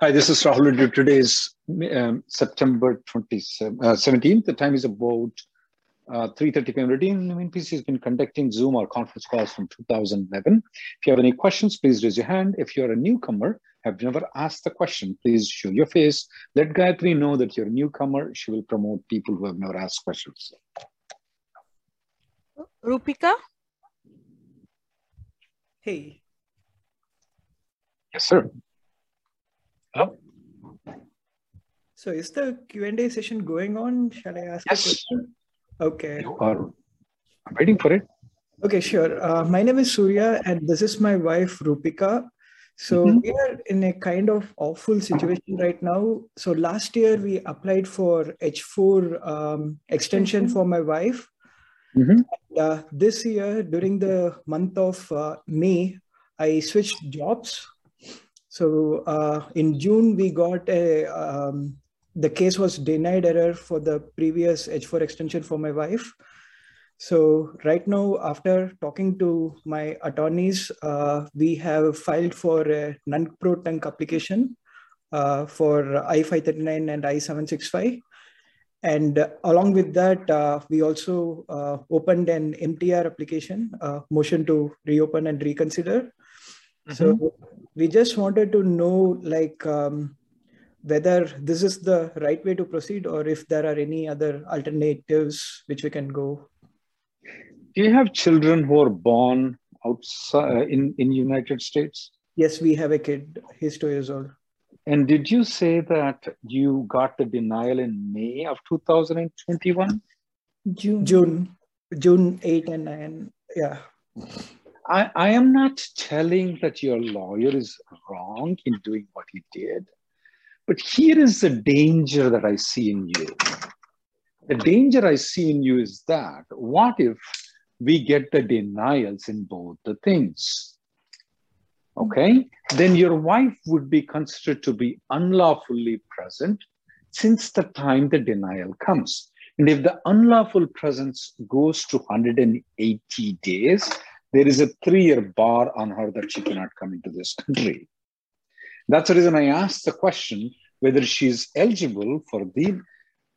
Hi, this is Rahul. Today is um, September 27th. Uh, 17th. The time is about uh, 3.30 p.m. Redeem PC has been conducting Zoom or conference calls from 2011. If you have any questions, please raise your hand. If you're a newcomer, have never asked the question, please show your face. Let Gayatri know that you're a newcomer. She will promote people who have never asked questions. Rupika? Hey. Yes, sir. Hello? So is the Q&A session going on? Shall I ask yes. a question? Okay. You are I'm waiting for it. Okay, sure. Uh, my name is Surya and this is my wife Rupika. So mm-hmm. we are in a kind of awful situation right now. So last year we applied for H4 um, extension mm-hmm. for my wife. Mm-hmm. And, uh, this year during the month of uh, May, I switched jobs so uh, in June, we got a, um, the case was denied error for the previous H4 extension for my wife. So right now, after talking to my attorneys, uh, we have filed for a nunc-pro-tunc application uh, for I-539 and I-765. And uh, along with that, uh, we also uh, opened an MTR application, uh, motion to reopen and reconsider. Mm-hmm. So we just wanted to know like um, whether this is the right way to proceed or if there are any other alternatives which we can go. Do you have children who are born outside uh, in in United States? Yes, we have a kid. He's two years old. And did you say that you got the denial in May of 2021? June. June. June 8 and 9. Yeah. I, I am not telling that your lawyer is wrong in doing what he did, but here is the danger that I see in you. The danger I see in you is that what if we get the denials in both the things? Okay, then your wife would be considered to be unlawfully present since the time the denial comes. And if the unlawful presence goes to 180 days, there is a three-year bar on her that she cannot come into this country. That's the reason I asked the question whether she's eligible for the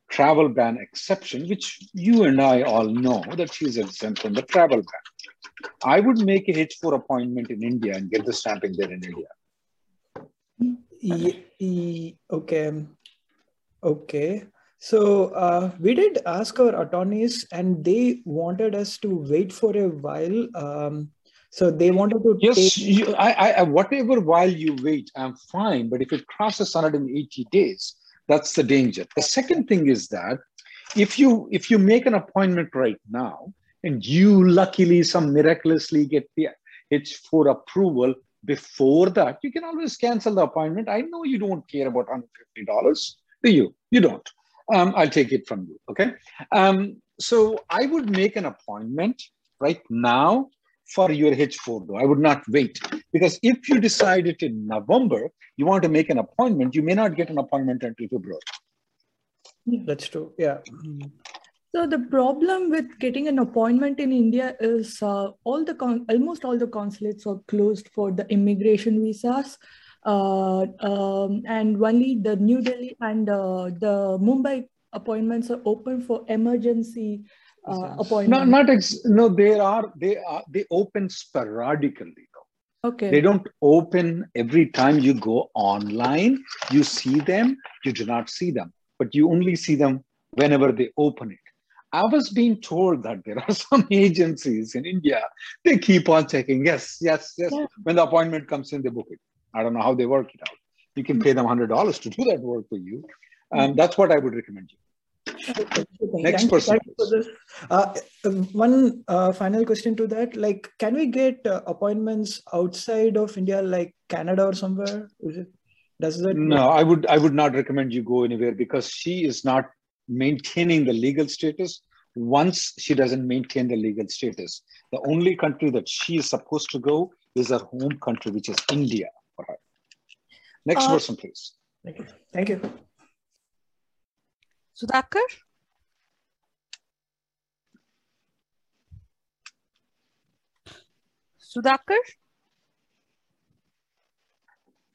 travel ban exception, which you and I all know that she's exempt from the travel ban. I would make a H4 appointment in India and get the stamping there in India. okay. Okay. So uh, we did ask our attorneys, and they wanted us to wait for a while. Um, so they wanted to. Yes, take... you, I, I, whatever while you wait, I'm fine. But if it crosses 180 days, that's the danger. The second thing is that if you if you make an appointment right now, and you luckily some miraculously get the H4 approval before that, you can always cancel the appointment. I know you don't care about $150, do you? You don't um, I'll take it from you. Okay. Um, so I would make an appointment right now for your H4 though. I would not wait because if you decide it in November, you want to make an appointment, you may not get an appointment until February. That's true. Yeah. So the problem with getting an appointment in India is uh, all the almost all the consulates are closed for the immigration visas um, and only the New Delhi and uh, the Mumbai appointments are open for emergency uh, appointments. Not, not ex- no, they are they are they open sporadically though. Okay. They don't open every time you go online. You see them, you do not see them, but you only see them whenever they open it. I was being told that there are some agencies in India, they keep on checking. Yes, yes, yes. Yeah. When the appointment comes in, they book it. I don't know how they work it out. You can pay them $100 to do that work for you. And that's what I would recommend you. Okay, Next thank person, thank you for this. Uh, um, one uh, final question to that: like, can we get uh, appointments outside of India, like Canada or somewhere? Is it? Does that? No, I would I would not recommend you go anywhere because she is not maintaining the legal status. Once she doesn't maintain the legal status, the only country that she is supposed to go is her home country, which is India. Next Uh, person, please. Thank you. Thank you. Sudhakar? Sudhakar?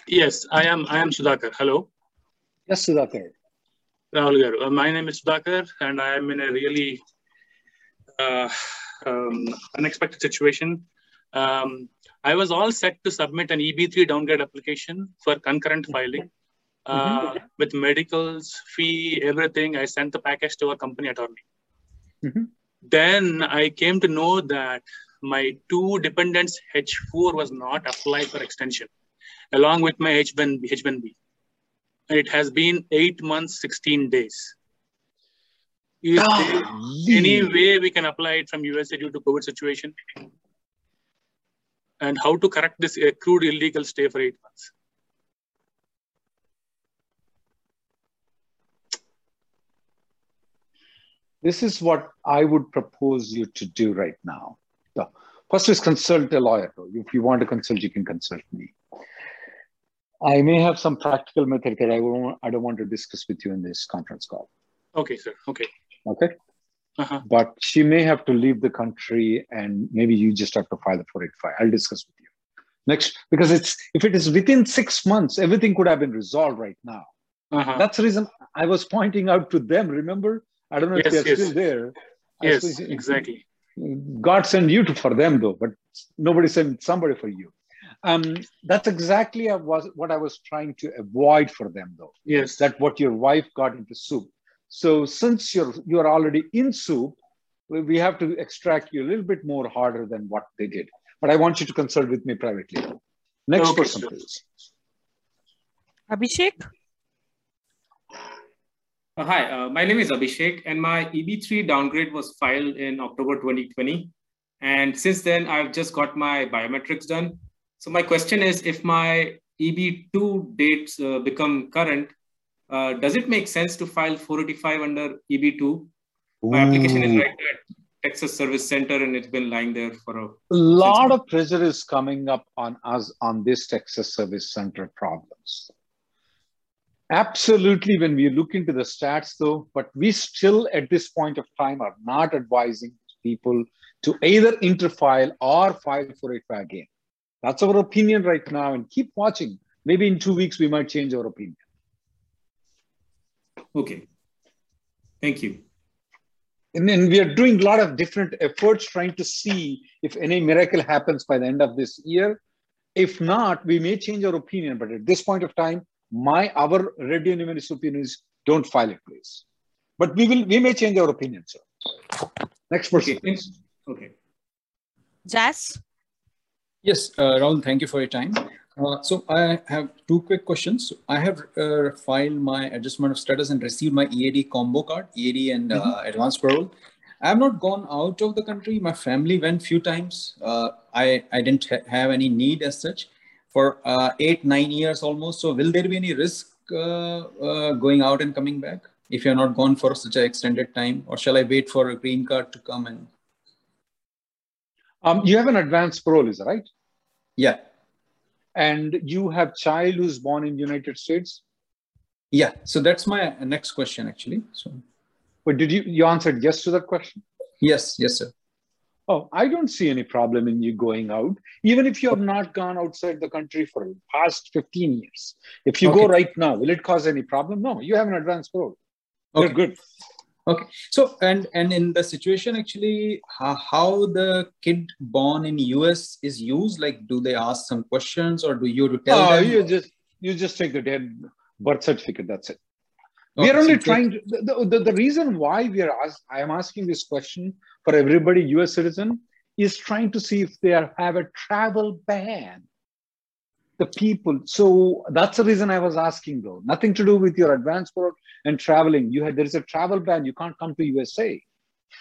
Yes, I am. I am Sudhakar. Hello, Yes, Sudhakar. Rahul Garu. Uh, my name is Sudhakar, and I am in a really uh, um, unexpected situation. Um, I was all set to submit an EB3 downgrade application for concurrent filing. Uh, With medicals, fee, everything, I sent the package to our company attorney. Mhm. Then I came to know that my two dependents H4 was not applied for extension, along with my H1B. H1B. And it has been eight months, 16 days. Is there any way we can apply it from USA due to COVID situation? And how to correct this accrued illegal stay for eight months? This is what I would propose you to do right now. So, first is consult a lawyer. If you want to consult, you can consult me. I may have some practical method that I, won't, I don't want to discuss with you in this conference call. Okay, sir. Okay. Okay. Uh-huh. But she may have to leave the country and maybe you just have to file the 485. I'll discuss with you. Next, because it's if it is within six months, everything could have been resolved right now. Uh-huh. That's the reason I was pointing out to them. Remember? I don't know if they're yes. still there. Yes, suppose- exactly. God sent you to, for them though, but nobody sent somebody for you. Um, that's exactly what I was trying to avoid for them though. Yes. That what your wife got into soup. So since you're you're already in soup, we we have to extract you a little bit more harder than what they did. But I want you to consult with me privately. Next Okay, person, please. Abhishek? Uh, hi, uh, my name is Abhishek, and my EB3 downgrade was filed in October 2020. And since then, I've just got my biometrics done. So my question is, if my EB2 dates uh, become current, uh, does it make sense to file 485 under EB2? My application is right at Texas Service Center, and it's been lying there for a. A lot of pressure is coming up on us on this Texas Service Center problems. Absolutely, when we look into the stats, though, but we still at this point of time are not advising people to either interfile or file for it again. That's our opinion right now, and keep watching. Maybe in two weeks we might change our opinion. Okay. Thank you. And then we are doing a lot of different efforts trying to see if any miracle happens by the end of this year. If not, we may change our opinion. But at this point of time, my our Reddy Neumann's opinion is don't file it, please. But we will we may change our opinion, sir. Next person, Okay. please. Okay. Jas? Yes, uh, Rahul, thank you for your time. Uh, so I have two quick questions. I have uh, filed my adjustment of status and received my EAD combo card, EAD and uh, advanced parole. I have not gone out of the country. My family went few times. Uh, I, I didn't ha- have any need as such for uh, eight, nine years almost. So will there be any risk uh, uh, going out and coming back if you're not gone for such an extended time? Or shall I wait for a green card to come and Um, you have an advanced parole, is that right? yeah, And you have child who's born in United States. yeah. So that's my next question actually. So But did you you answered yes to that question? yes, yes, sir. Oh, I don't see any problem in you going out, even if you have not gone outside the country for the past 15 years. If you go right now, will it cause any problem? No, you have an advance parole. You're good. Okay. So and and in the situation actually, how, how the kid born in US is used, like do they ask some questions or do you tell oh, them? you just you just take the dead birth certificate. That's it. we are only so trying to, the, the, the reason why we are ask, i am asking this question for everybody us citizen is trying to see if they are, have a travel ban the people. So that's the reason i was asking though. Nothing to do with your advance work and traveling. You had there is a travel ban. You can't come to usa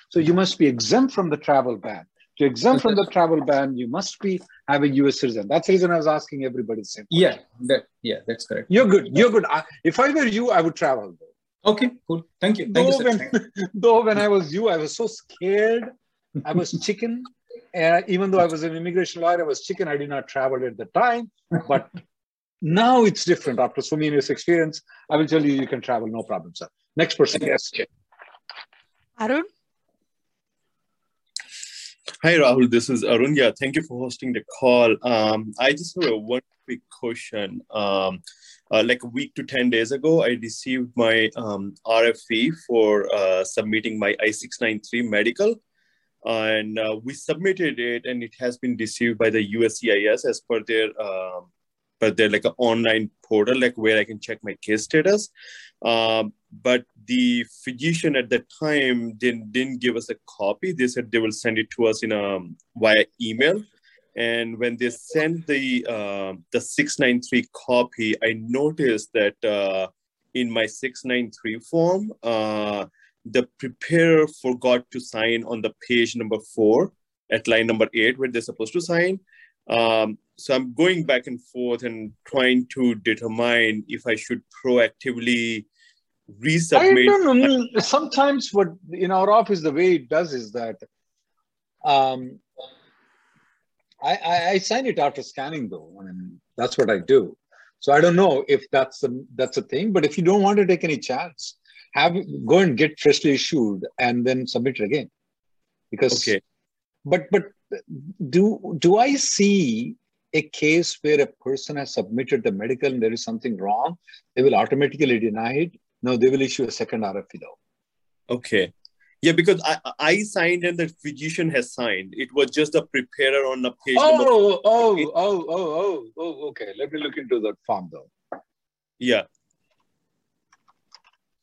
so you must be exempt from the travel ban. To exempt from the travel ban you must be having us citizen. That's the reason i was asking everybody the same Yeah, that yeah, that's correct. you're good. You're good. I, if i were you i would travel though. Okay, cool. Thank you. Thank though you, when, though when I was you, I was so scared. I was chicken. And even though I was an immigration lawyer, I was chicken. I did not travel at the time. But now it's different. After so many years experience, I will tell you, you can travel, no problem, sir. Next person. Yes. Arun? Hi, Rahul. This is Arun. Yeah, thank you for hosting the call. Um, I just have a one quick question. Um, uh, like a week to 10 days ago, I received my um, RFE for uh, submitting my I-693 medical. And uh, we submitted it and it has been received by the USCIS as per their, um, per their like an online portal, like where I can check my case status. Um, but the physician at that time didn't, didn't give us a copy. They said they will send it to us in a, via email. And when they sent the uh, the 693 copy, I noticed that uh, in my 693 form, uh, the preparer forgot to sign on the page number four at line number eight, where they're supposed to sign. Um, so I'm going back and forth and trying to determine if I should proactively resubmit. I don't know. Sometimes what in our office, the way it does is that um, I, I, I sign it after scanning though. I mean, that's what I do. So I don't know if that's a, that's a thing, but if you don't want to take any chance, have go and get freshly issued and then submit it again. Because Okay. but but do do I see a case where a person has submitted the medical and there is something wrong, they will automatically deny it? No, they will issue a second RFE though. Okay. Yeah, because I I signed and the physician has signed. It was just the preparer on the page oh, number. Oh, oh, oh, oh, oh, oh, okay. Let me look into that form though. Yeah.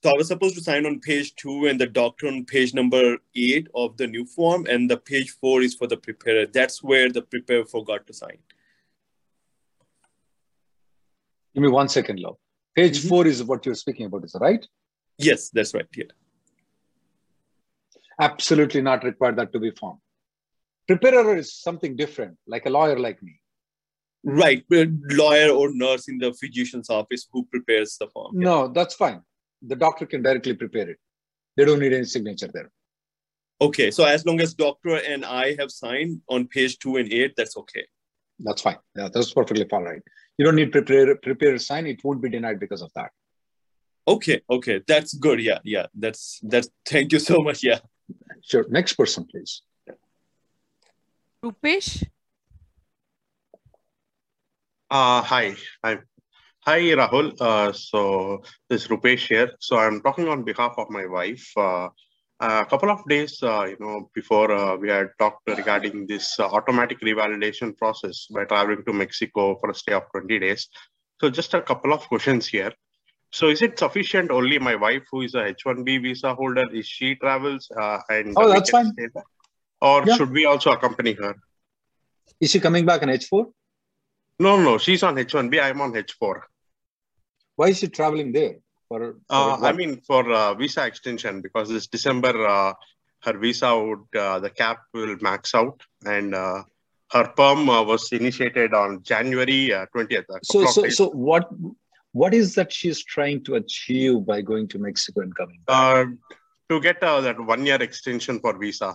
So I was supposed to sign on page two and the doctor on page number eight of the new form, and the page four is for the preparer. That's where the preparer forgot to sign. Give me one second, love. Page Mhm. four is what you're speaking about, is that right? Yes, that's right. Yeah. Absolutely not required that to be formed. Preparer is something different, like a lawyer like me. Right. Lawyer or nurse in the physician's office who prepares the form. Yeah. No, that's fine. The doctor can directly prepare it. They don't need any signature there. Okay. So as long as doctor and I have signed on page two and eight, that's okay. That's fine. Yeah, that's perfectly fine, right? You don't need prepare prepare sign. It won't be denied because of that. Okay. Okay. That's good. Yeah. Yeah. That's that's thank you so much. Yeah. Sure. Next person, please. Rupesh? Uh, hi, hi, hi, Rahul. Uh, so this is Rupesh here. So I'm talking on behalf of my wife. Uh, a couple of days, uh, you know, before uh, we had talked regarding this uh, automatic revalidation process by traveling to Mexico for a stay of 20 days. So just a couple of questions here. So is it sufficient only my wife, who is a H-1B visa holder, is she travels uh, and Oh, that's fine. Or Yeah. should we also accompany her? Is she coming back on H4? No, no, she's on H-1B. I'm on H-4. Why is she traveling there? For, for Uh, I mean, for uh, visa extension, because this December, uh, her visa would, uh, the cap will max out, and uh, her perm uh, was initiated on January uh, 20th. a so so days. so what what is that she's trying to achieve by going to Mexico and coming back? Uh, to get uh, that one year extension for visa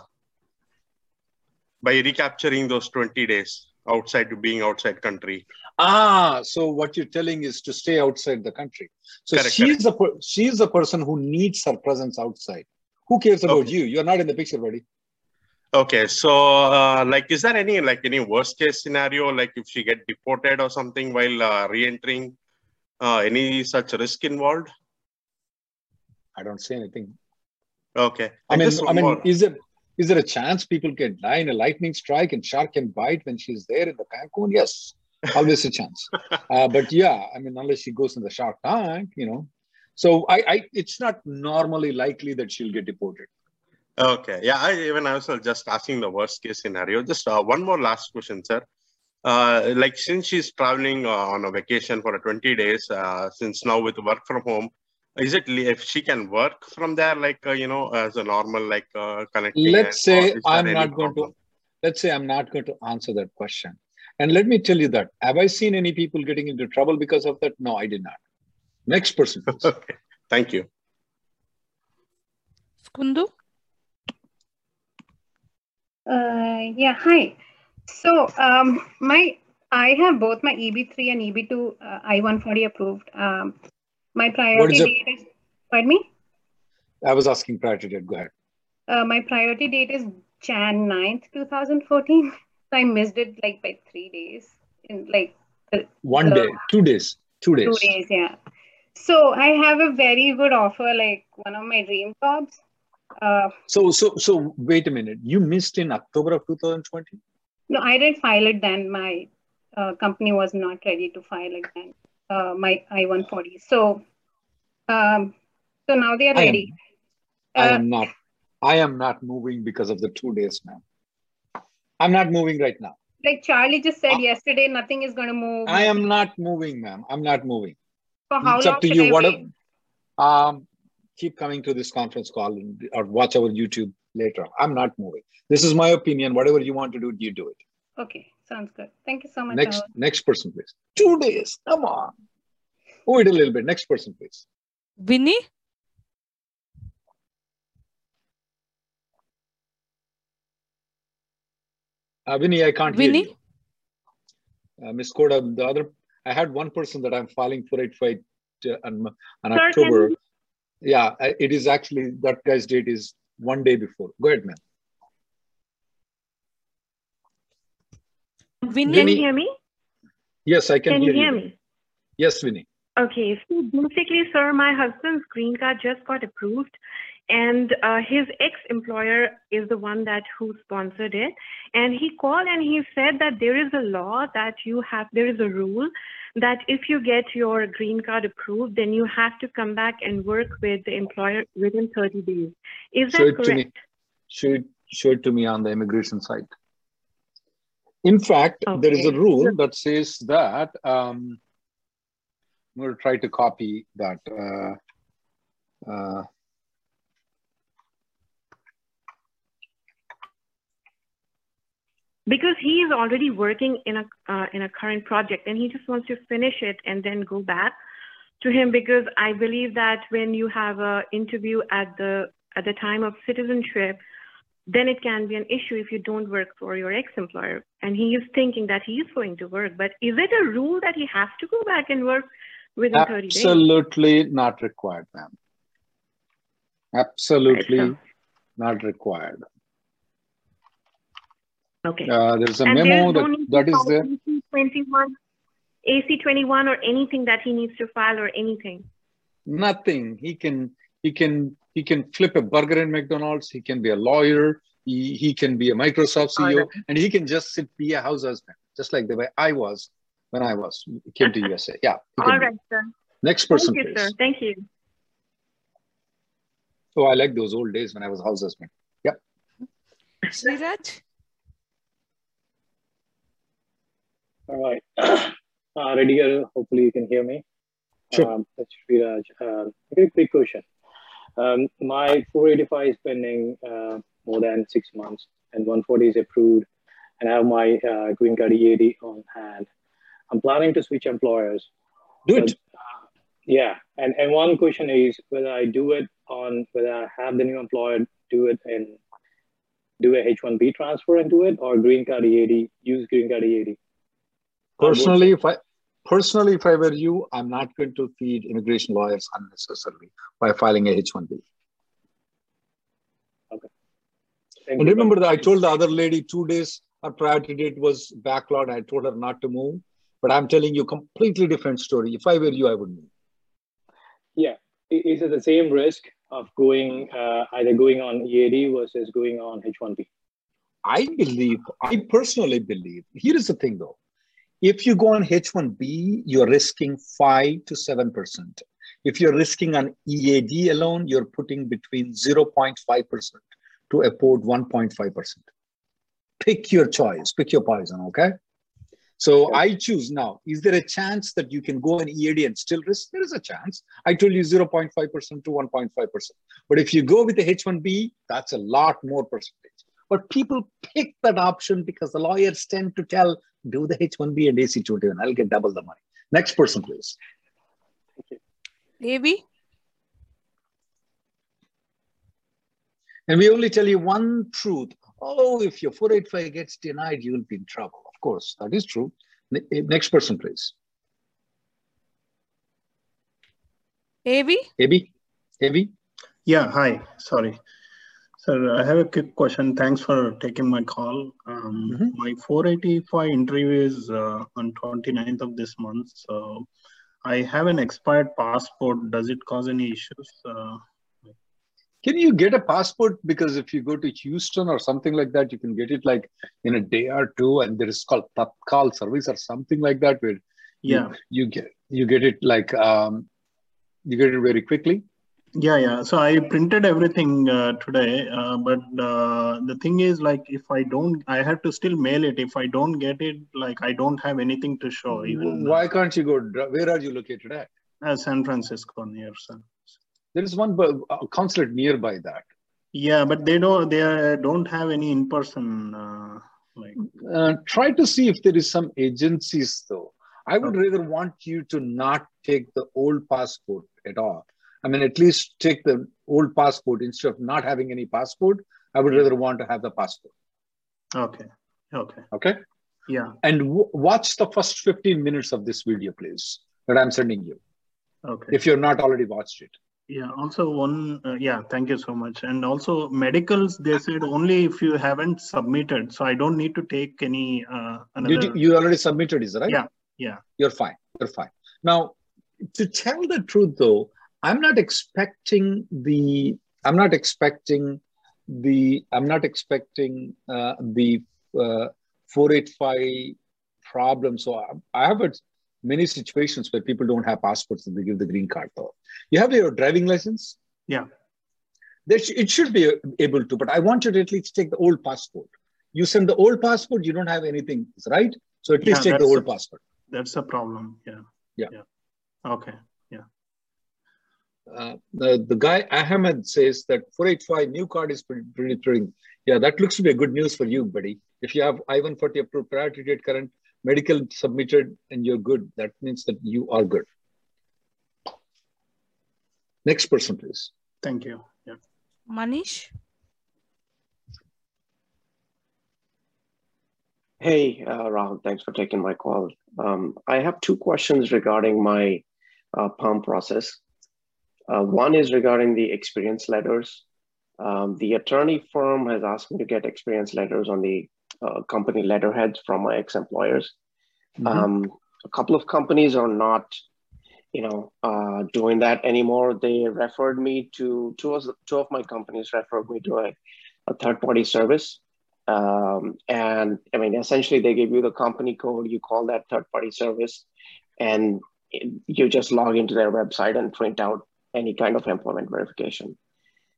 by recapturing those 20 days outside to being outside country. Ah, so what you're telling is to stay outside the country. So Correct, she's the per- she's the person who needs her presence outside. Who cares about Okay. you? You're not in the picture, buddy. Okay, so uh, like, is there any like any worst case scenario, like if she get deported or something while uh, re-entering? Uh, any such risk involved? I don't see anything. Okay. I And mean, I mean, more. is there is there a chance people can die in a lightning strike and shark can bite when she's there in the Cancun? Yes, always a chance. Uh, but yeah, I mean, unless she goes in the shark tank, you know. So I, I, it's not normally likely that she'll get deported. Okay. Yeah, I even I was just asking the worst case scenario. Just uh, one more last question, sir. Uh, like since she's traveling uh, on a vacation for 20 days, uh, since now with work from home, is it if she can work from there, like uh, you know, as a normal like uh, connecting? Let's say I'm any not going to. Let's say I'm not going to answer that question. And let me tell you that have I seen any people getting into trouble because of that? No, I did not. Next person, please. okay. Thank you. Kundu? Uh, yeah, hi. So um, my I have both my EB3 and EB2 uh, I-140 approved. Um, my priority the- date is, pardon me? I was asking prior to that. Go ahead. Uh, my priority date is Jan 9th, 2014. So I missed it like by three days in like the, One the- day, two days, two days. Two days, yeah. So I have a very good offer, like one of my dream jobs. Uh, So, so, so wait a minute. You missed in October of 2020. no, I didn't file it then. My uh, company was not ready to file it then. Uh, my I-140. So, um, so now they are I am- ready. I Uh, am not. I am not moving because of the two days, ma'am. I'm not moving right now. like Charlie just said yesterday, nothing is going to move. I am not moving, ma'am. I'm not moving. For how it's long up to you. I What? wait? Um, keep coming to this conference call and, or watch our YouTube later. I'm not moving. This is my opinion. Whatever you want to do, you do it. Okay, sounds good. Thank you so much. Next, Rahul. next person, please. Two days. Come on. Wait a little bit. Next person, please. Vinny? Uh, Vinny, I can't Vinny? hear you. Uh, Miss Koda, the other, I had one person that I'm filing for it fight uh, on, on October. Yeah, it is actually, that guy's date is one day before. Go ahead, man. Vinny? Can you hear me? Yes, I can, Can hear you hear you. me? Yes, Vinny. Okay, so basically, sir, my husband's green card just got approved, and uh, his ex-employer is the one that who sponsored it. And he called and he said that there is a law that you have, there is a rule that if you get your green card approved, then you have to come back and work with the employer within 30 days. Is Show that it to correct? me. Show show it to me on the immigration site. In fact, there is a rule that says that, um, I'm going to try to copy that. Uh, uh, because he is already working in a uh, in a current project and he just wants to finish it and then go back to him because i believe that when you have a interview at the at the time of citizenship then it can be an issue if you don't work for your ex-employer and he is thinking that he is going to work but is it a rule that he has to go back and work within 30 days absolutely not required, ma'am. Absolutely Right, not required. okay Uh, there's a and memo there's no that to is there. AC21 AC21 or anything that he needs to file or anything Nothing. He can he can he can flip a burger in McDonald's. He can be a lawyer. He, he can be a Microsoft CEO, right. and he can just sit be a house husband, just like the way I was when I was came to USA. Yeah. he can all be. sir Next person, thank you please. sir thank you Oh, I like those old days when I was house husband. Yep. Sriraj? All right. Uh, Rediger, hopefully you can hear me. Sure. Um, that's Sriraj. Um, very quick question. Um, my 485 is pending uh, more than six months, and 140 is approved, and I have my uh, green card EAD on hand. I'm planning to switch employers. Do but, it. uh, yeah, and, and one question is whether I do it on whether I have the new employer do it and do a H1B transfer and do it, or green card EAD, use green card EAD. Personally, if I personally if I were you, I'm not going to feed immigration lawyers unnecessarily by filing a H-1B. Thank And remember that I told the other lady two days her priority date was backlog. I told her not to move. But I'm telling you completely different story. If I were you, I would move. Yeah. Is it the same risk of going uh, either going on EAD versus going on H1B? I believe, I personally believe, here is the thing though. If you go on H1B, you're risking 5 to 7%. If you're risking on EAD alone, you're putting between 0.5% to about 1.5%. Pick your choice, pick your poison, okay? So I choose now. Is there a chance that you can go on EAD and still risk? There is a chance. I told you 0.5% to 1.5%. But if you go with the H1B, that's a lot more percentage. But people pick that option because the lawyers tend to tell, do the H1B and AC2 and I'll get double the money. Next person, please. Thank you. AB? And we only tell you one truth. Oh, if your 485 gets denied, you will be in trouble. Of course, that is true. Eh, next person, please. AB? AB? AB? Yeah, hi. Sorry. Sir, I have a quick question. Thanks for taking my call. Um, mm -hmm. My 485 interview is uh, on 29th of this month. So I have an expired passport. Does it cause any issues? Uh, can you get a passport? Because if you go to Houston or something like that, you can get it like in a day or two, and there is called Tatkal service or something like that, where yeah, you, you get you get it like um, you get it very quickly. Yeah, yeah. So I printed everything uh, today, uh, but uh, the thing is, like, if I don't, I have to still mail it. If I don't get it, like, I don't have anything to show. Even why can't you go? Where are you located at? Uh, San Francisco, near San. There is one consulate nearby that. Yeah, but they don't. They don't have any in person. Uh, like, uh, try to see if there is some agencies though. I would rather want you to not take the old passport at all I mean, at least take the old passport instead of not having any passport. I would rather want to have the passport. Okay. Okay. Okay. Yeah. And w- watch the first 15 minutes of this video, please, that I'm sending you. Okay. If you're not already watched it. Yeah. Also, one. Uh, yeah. Thank you so much. And also, medicals. They said only if you haven't submitted. So I don't need to take any. Uh, another... You, you already submitted, is right? Yeah. Yeah. You're fine. You're fine. Now, to tell the truth, though, I'm not expecting the I'm not expecting the I'm not expecting uh, the uh, 485 problem. So I, I have many situations where people don't have passports and they give the green card though. You have your driving license. Yeah. Sh- it should be able to, but I want you to at least take the old passport. You send the old passport, you don't have anything, right? So at least yeah, take the old a, passport. That's a problem. Yeah. Yeah. yeah. Okay. Uh, the, the guy Ahmed says that 485 new card is pretty, pretty, pretty, yeah, that looks to be a good news for you, buddy. If you have I-140 approved priority date current medical submitted and you're good, that means that you are good. Next person, please. Thank you. Yeah. Manish? Hey, uh, Rahul, thanks for taking my call. Um, I have two questions regarding my uh, PERM process. Uh, one is regarding the experience letters. Um, the attorney firm has asked me to get experience letters on the uh, company letterheads from my ex-employers. Mm-hmm. Um, a couple of companies are not, you know, uh, doing that anymore. They referred me to two of, two of my companies referred me to a, a third-party service. Um, and I mean, essentially, they give you the company code. You call that third-party service, and you just log into their website and print out any kind of employment verification.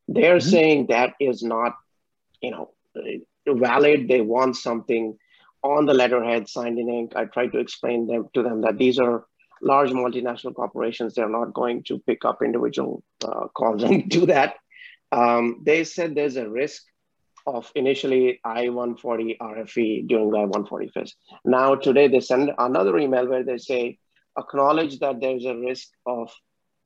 They're mm-hmm. saying that is not, you know, valid. They want something on the letterhead signed in ink. I tried to explain them to them that these are large multinational corporations. They're not going to pick up individual uh, calls and do that. Um, they said there's a risk of initially I-140 RFE during the I-140 phase. Now today they send another email where they say, acknowledge that there's a risk of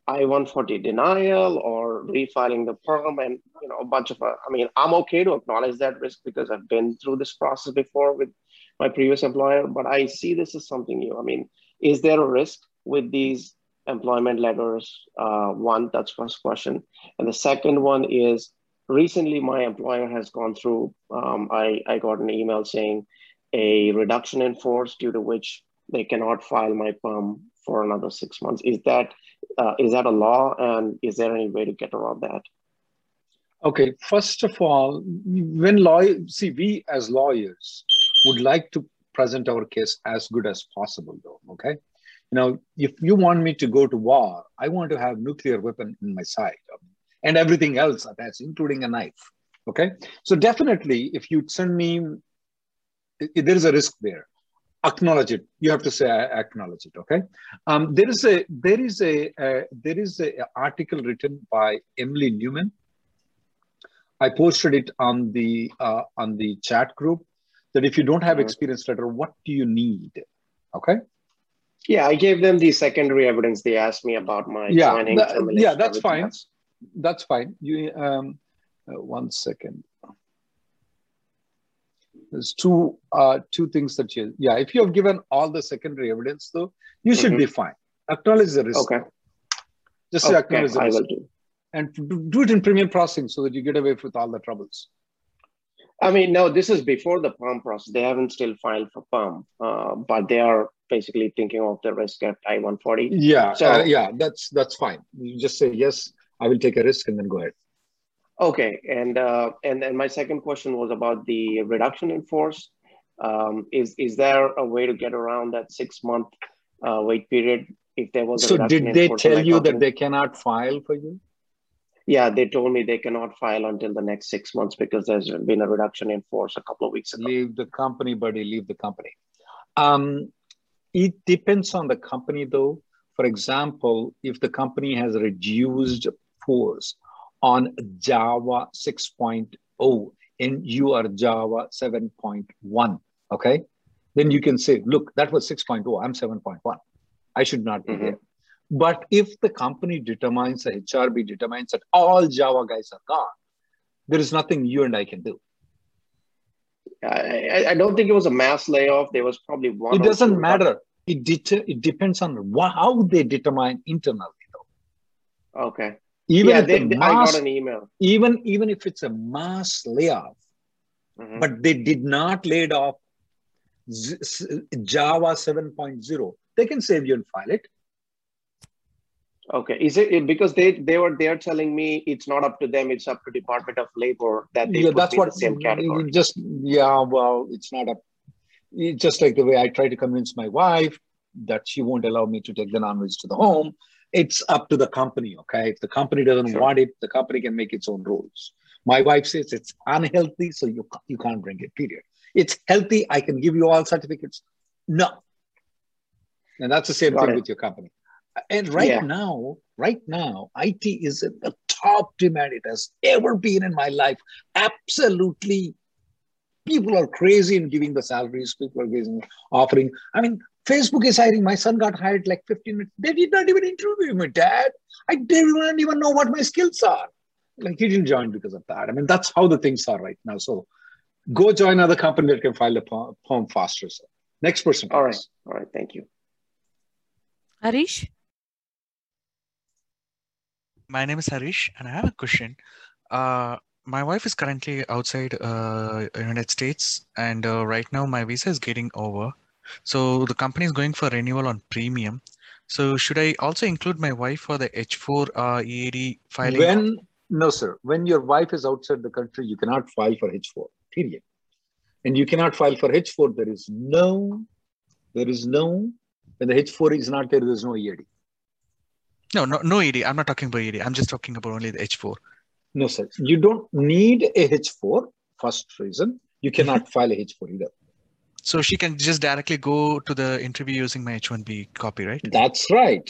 I-140 denial or refiling the perm and you know a bunch of uh, I mean I'm okay to acknowledge that risk because I've been through this process before with my previous employer but I see this as something new. I mean is there a risk with these employment letters? Uh, one that's first question. And the second one is recently my employer has gone through um, I, I got an email saying a reduction in force due to which they cannot file my perm for another six months. Is that uh, is that a law, and is there any way to get around that? Okay, first of all, when lawyer see we as lawyers would like to present our case as good as possible, though. Okay, you know, if you want me to go to war, I want to have nuclear weapon in my side and everything else attached, including a knife. Okay, so definitely, if you send me, there is a risk there. Acknowledge it. You have to say I acknowledge it. Okay. Um, there is a there is a uh, there is a article written by Emily Neumann. I posted it on the uh, on the chat group that if you don't have experience letter, what do you need? Okay. Yeah, I gave them the secondary evidence. They asked me about my yeah, that- yeah, that's fine. else. That's fine. You um, uh, one second. There's two uh, two things that you yeah. If you have given all the secondary evidence though, you should Mhm. be fine. Acknowledge the risk. Okay. Just Okay, acknowledge the risk I will do. And do do it in premium processing so that you get away with all the troubles. I mean, no, this is before the PERM process. They haven't still filed for PERM, uh, but they are basically thinking of the risk at I-140. Yeah, So, uh, yeah, that's that's fine. You just say yes. I will take a risk and then go ahead. Okay. And uh, and then my second question was about the reduction in force. Um, is is there a way to get around that six month uh, wait period if there was a So did they tell you that they cannot file for you? Yeah, they told me they cannot file until the next six months because there's been a reduction in force a couple of weeks ago. Leave the company, buddy. Leave the company. Um, it depends on the company, though. For example, if the company has reduced force on Java 6.0 and you are Java 7.1, okay, then you can say, look, that was 6.0, I'm 7.1. I should not be mm-hmm. there. But if the company determines, the HRB determines that all Java guys are gone, there is nothing you and I can do. I, I- don't think it was a mass layoff. There was probably one. it doesn't matter. It, det- it depends on wha- how they determine internally. though. Okay. Even yeah, if they, the they- I got an email. even even if it's a mass layoff, Mhm. but they did not laid off Java 7.0, they can save you and file it. Okay, is it because they they were they're telling me it's not up to them, it's up to Department of Labor that they yeah, that's what the same category. Just yeah, well, it's not. It's just like the way I try to convince my wife that she won't allow me to take the non-veg to the home. It's up to the company. Okay, if the company doesn't Sure. want it, the company can make its own rules. My wife says it's unhealthy, so you you can't bring it. Period. It's healthy. I can give you all certificates. No, and that's the same Got thing it. with your company. And right Yeah. now, right now, IT is in the top demand it has ever been in my life. Absolutely, people are crazy in giving the salaries. People are giving, offering. I mean, Facebook is hiring. My son got hired like 15 minutes. They did not even interview me, Dad. I didn't even know what my skills are. Like he didn't join because of that. I mean, that's how the things are right now. So go join another company that can file a po- PERM faster. So next person. all right all right thank you. Harish? My name is Harish, and I have a question. Uh, my wife is currently outside uh, United States, and uh, right now my visa is getting over. So the company is going for renewal on premium. So should I also include my wife for the H4 uh, EAD filing? When no, sir. When your wife is outside the country, you cannot file for H4. Period. And you cannot file for H4. There is no, there is no. When the H4 is not there, there is no EAD. No, no, no EAD. I'm not talking about EAD. I'm just talking about only the H4. No, sir. You don't need a H4. First reason, you cannot file a H4 either. So she can just directly go to the interview using my H1B copy, right? That's right.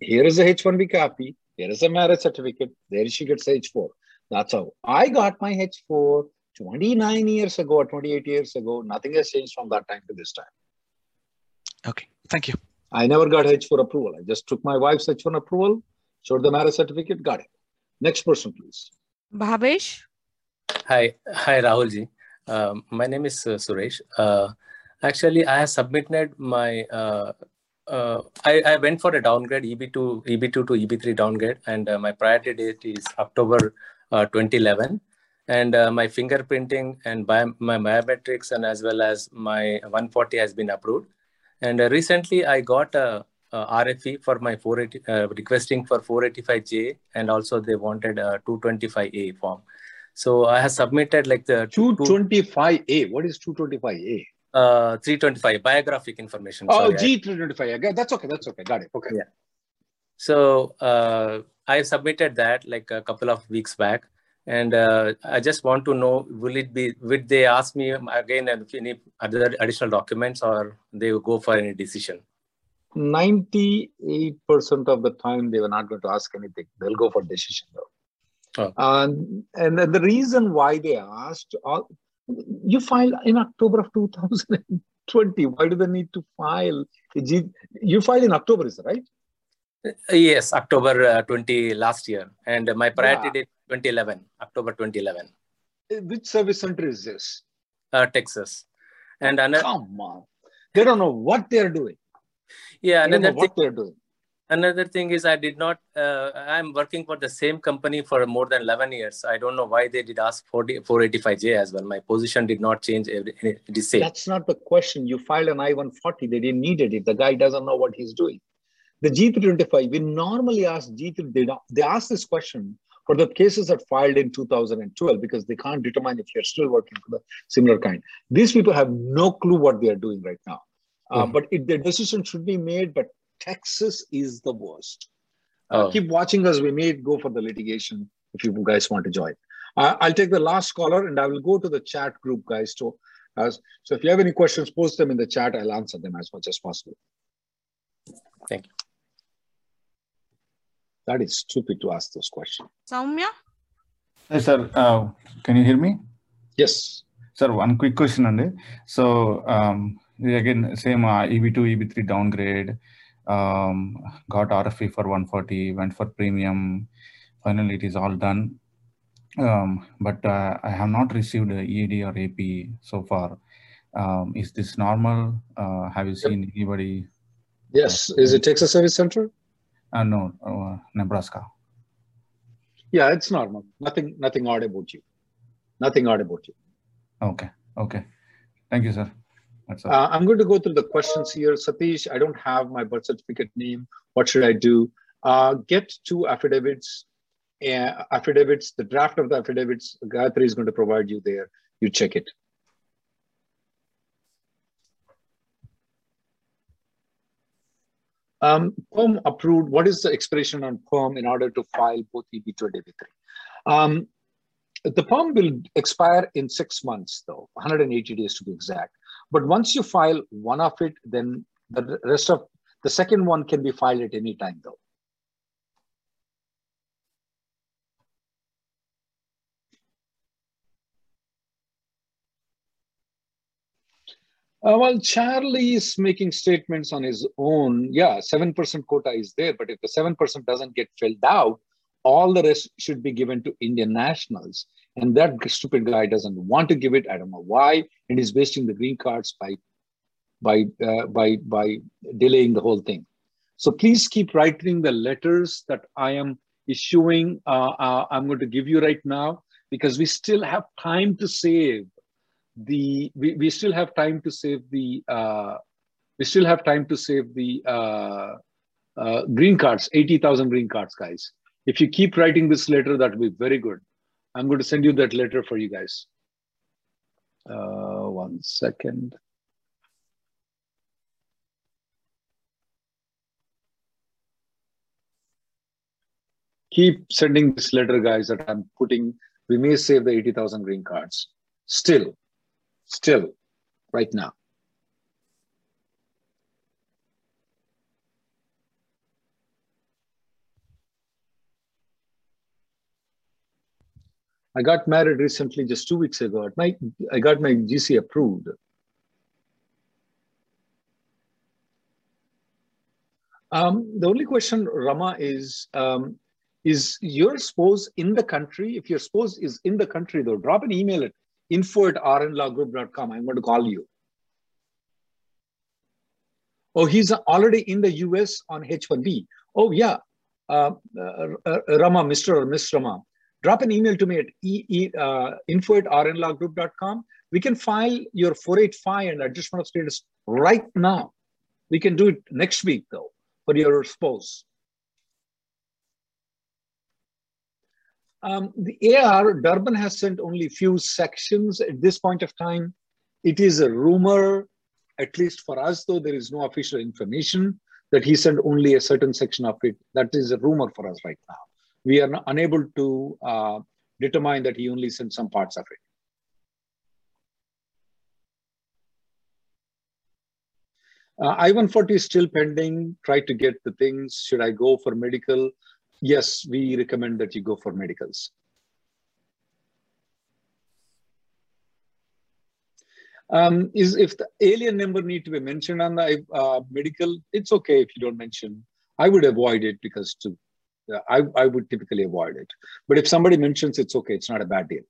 Here is a H1B copy. Here is a marriage certificate. There she gets H4. That's how I got my H4 29 years ago or 28 years ago. Nothing has changed from that time to this time. Okay, thank you. I never got H4 approval. I just took my wife's H1 approval, showed the marriage certificate, got it. Next person, please. Bhavesh? Hi, hi Rahul ji. Um, my name is uh, Suresh. Uh, actually, I have submitted my. Uh, uh, I, I went for a downgrade EB2 EB2 to EB3 downgrade, and uh, my priority date is October uh, 2011. And uh, my fingerprinting and bio, my biometrics and as well as my 140 has been approved. And uh, recently, I got a, a uh, RFE for my 480 uh, requesting for 485J, and also they wanted a 225A form. So I have submitted like the 225A. What is 225A? Uh, 325 biographic information. Oh, sorry, G325. That's okay. That's okay. Got it. Okay. Yeah. So uh, I submitted that like a couple of weeks back, and uh, I just want to know: Will it be? Would they ask me again if any other additional documents, or they will go for any decision? 98% of the time they were not going to ask anything. They'll go for decision though. Oh. And the reason why they asked, all, you filed in October of 2020. Why do they need to file? You filed in October, is right? Yes, October uh, 20 last year, and my priority Yeah. date 2011, October 2011, Which service center is this? uh, Texas. And another, Come on. They don't know what they're doing. Yeah, another thing, what they're doing. another thing is I did not. Uh, I'm working for the same company for more than 11 years. I don't know why they did ask 40, 485J as well. My position did not change. Every, it is same. That's not the question. You filed an I-140. They didn't needed it. The guy doesn't know what he's doing. The G325, we normally ask G3, they, they ask this question for the cases that filed in 2012 because they can't determine if you're still working for the similar kind. These people have no clue what they are doing right now. Uh, Mhm. But if the decision should be made, but Texas is the worst. Uh, Oh. keep watching us. We may go for the litigation if you guys want to join. Uh, I'll take the last caller and I will go to the chat group, guys. To, uh, so if you have any questions, post them in the chat. I'll answer them as much as possible. Thank you. That is stupid to ask those questions. Soumya? Hey, sir, uh, can you hear me? Yes. Sir, one quick question on it. So, um, again, same uh, EB2, EB3 downgrade, um, got RFE for 140, went for premium. Finally, it is all done. Um, but uh, I have not received a ED or AP so far. Um, is this normal? Uh, have you seen anybody? Yes. Is it Texas Service Center? Uh, no, uh, Nebraska. Yeah, it's normal. Nothing, nothing odd about you. Nothing odd about you. Okay, okay. Thank you, sir. Uh, I'm going to go through the questions here. Satish, I don't have my birth certificate name. What should I do? Uh, get two affidavits. Uh, affidavits, the draft of the affidavits, Gayatri is going to provide you there. You check it. Um, PERM approved. What is the expiration on PERM in order to file both EB2 and EB3? Um, the PERM will expire in six months, though, 180 days to be exact. But once you file one of it, then the rest of the second one can be filed at any time, though. Uh, well, Charlie is making statements on his own. Yeah, 7% quota is there, but if the 7% doesn't get filled out, all the rest should be given to Indian nationals. And that stupid guy doesn't want to give it. I don't know why. And he's wasting the green cards by, by, uh, by, by delaying the whole thing. So please keep writing the letters that I am issuing. Uh, uh, I'm going to give you right now because we still have time to save the we, we still have time to save the uh, we still have time to save the uh, uh, green cards 80000 green cards guys if you keep writing this letter that will be very good i'm going to send you that letter for you guys. Uh, one second. Keep sending this letter guys that i'm putting we may save the 80000 green cards. Still still right now. I got married recently, just two weeks ago. My, I got my GC approved. Um, the only question, Rama, is um, is your spouse in the country? If your spouse is in the country, though, drop an email at info at rnlawgroup.com. I'm going to call you. Oh, he's already in the US on H1B. Oh, yeah. Uh, uh, uh, Rama, Mr. or Miss Rama, drop an email to me at e, e, uh, info at rnlawgroup.com. We can file your 485 and adjustment of status right now. We can do it next week, though. for your spouse. Um, the AR, Durbin has sent only few sections at this point of time. It is a rumor, at least for us, though there is no official information that he sent only a certain section of it. That is a rumor for us right now. We are unable to uh, determine that he only sent some parts of it. Uh, I-140 is still pending. Try to get the things. Should I go for medical? Yes, we recommend that you go for medicals. Um, is if the alien number need to be mentioned on the uh, medical, it's okay if you don't mention. I would avoid it because to, I, I would typically avoid it. But if somebody mentions, it's okay. It's not a bad deal.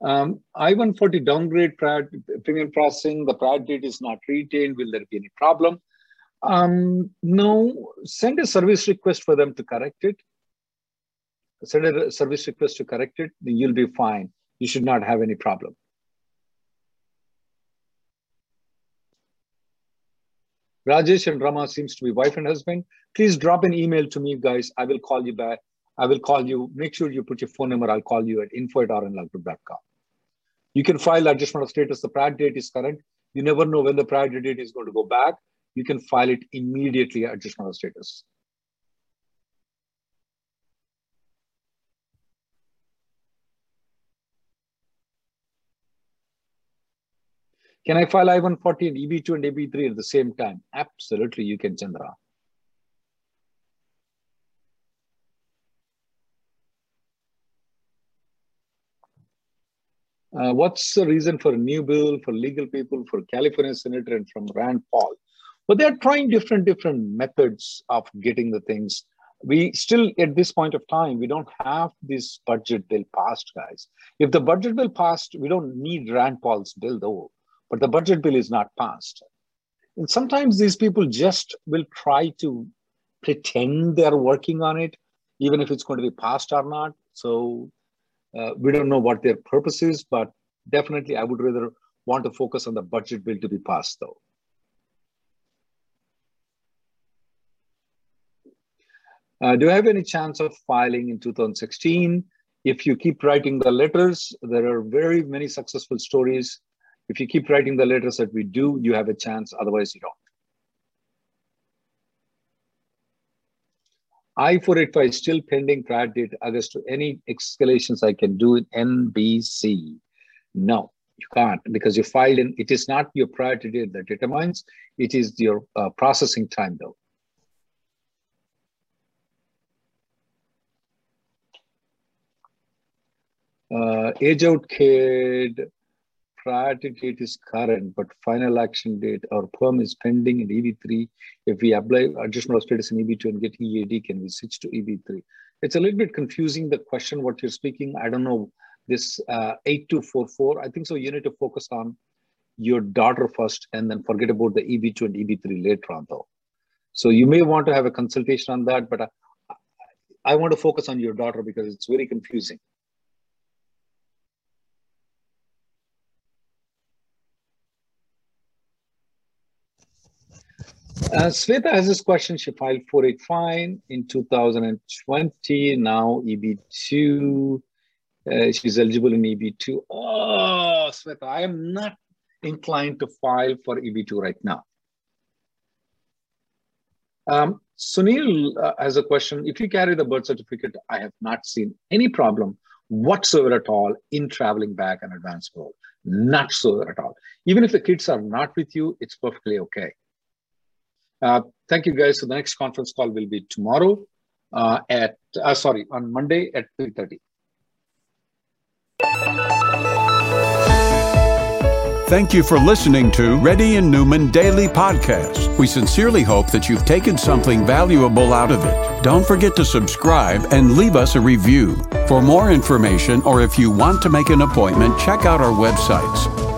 Um, I-140 downgrade prior, premium processing, the prior date is not retained. Will there be any problem? Um, no, send a service request for them to correct it. Send a service request to correct it, you'll be fine. You should not have any problem. Rajesh and Rama seems to be wife and husband. Please drop an email to me, guys. I will call you back. I will call you. Make sure you put your phone number. I'll call you at info at rnlawgroup.com. You can file adjustment of status. The prior date is current. You never know when the prior date is going to go back. You can file it immediately adjustment of status. Can I file I-140 and EB2 and EB3 at the same time? Absolutely, you can, Chandra. Uh, what's the reason for a new bill for legal people, for California senator, and from Rand Paul? But they're trying different different methods of getting the things. We still, at this point of time, we don't have this budget bill passed, guys. If the budget bill passed, we don't need Rand Paul's bill, though but the budget bill is not passed. And sometimes these people just will try to pretend they're working on it, even if it's going to be passed or not. So uh, we don't know what their purpose is, but definitely I would rather want to focus on the budget bill to be passed, though. Uh, do you have any chance of filing in 2016? If you keep writing the letters, there are very many successful stories if you keep writing the letters that we do, you have a chance, otherwise you don't. I-485 is still pending prior date August to any escalations I can do in NBC. No, you can't because you filed in, it is not your priority date that determines, it is your uh, processing time though. Uh, age out kid, priority date is current, but final action date or perm is pending in EB3. If we apply of status in EB2 and get EAD, can we switch to EB3? It's a little bit confusing, the question, what you're speaking. I don't know, this uh, 8244, I think so you need to focus on your daughter first and then forget about the EB2 and EB3 later on though. So you may want to have a consultation on that, but I, I want to focus on your daughter because it's very confusing. Uh, has this question. She filed 485 in 2020. Now EB2. Uh, she's eligible in EB2. Oh, Sveta, I am not inclined to file for EB2 right now. Um, Sunil uh, has a question. If you carry the birth certificate, I have not seen any problem whatsoever at all in traveling back and advance parole. Not so at all. Even if the kids are not with you, it's perfectly okay. Uh, thank you guys. So the next conference call will be tomorrow uh, at, uh, sorry, on Monday at 3.30. Thank you for listening to Reddy and Neumann Daily Podcast. We sincerely hope that you've taken something valuable out of it. Don't forget to subscribe and leave us a review. For more information or if you want to make an appointment, check out our websites